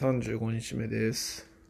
35日目です。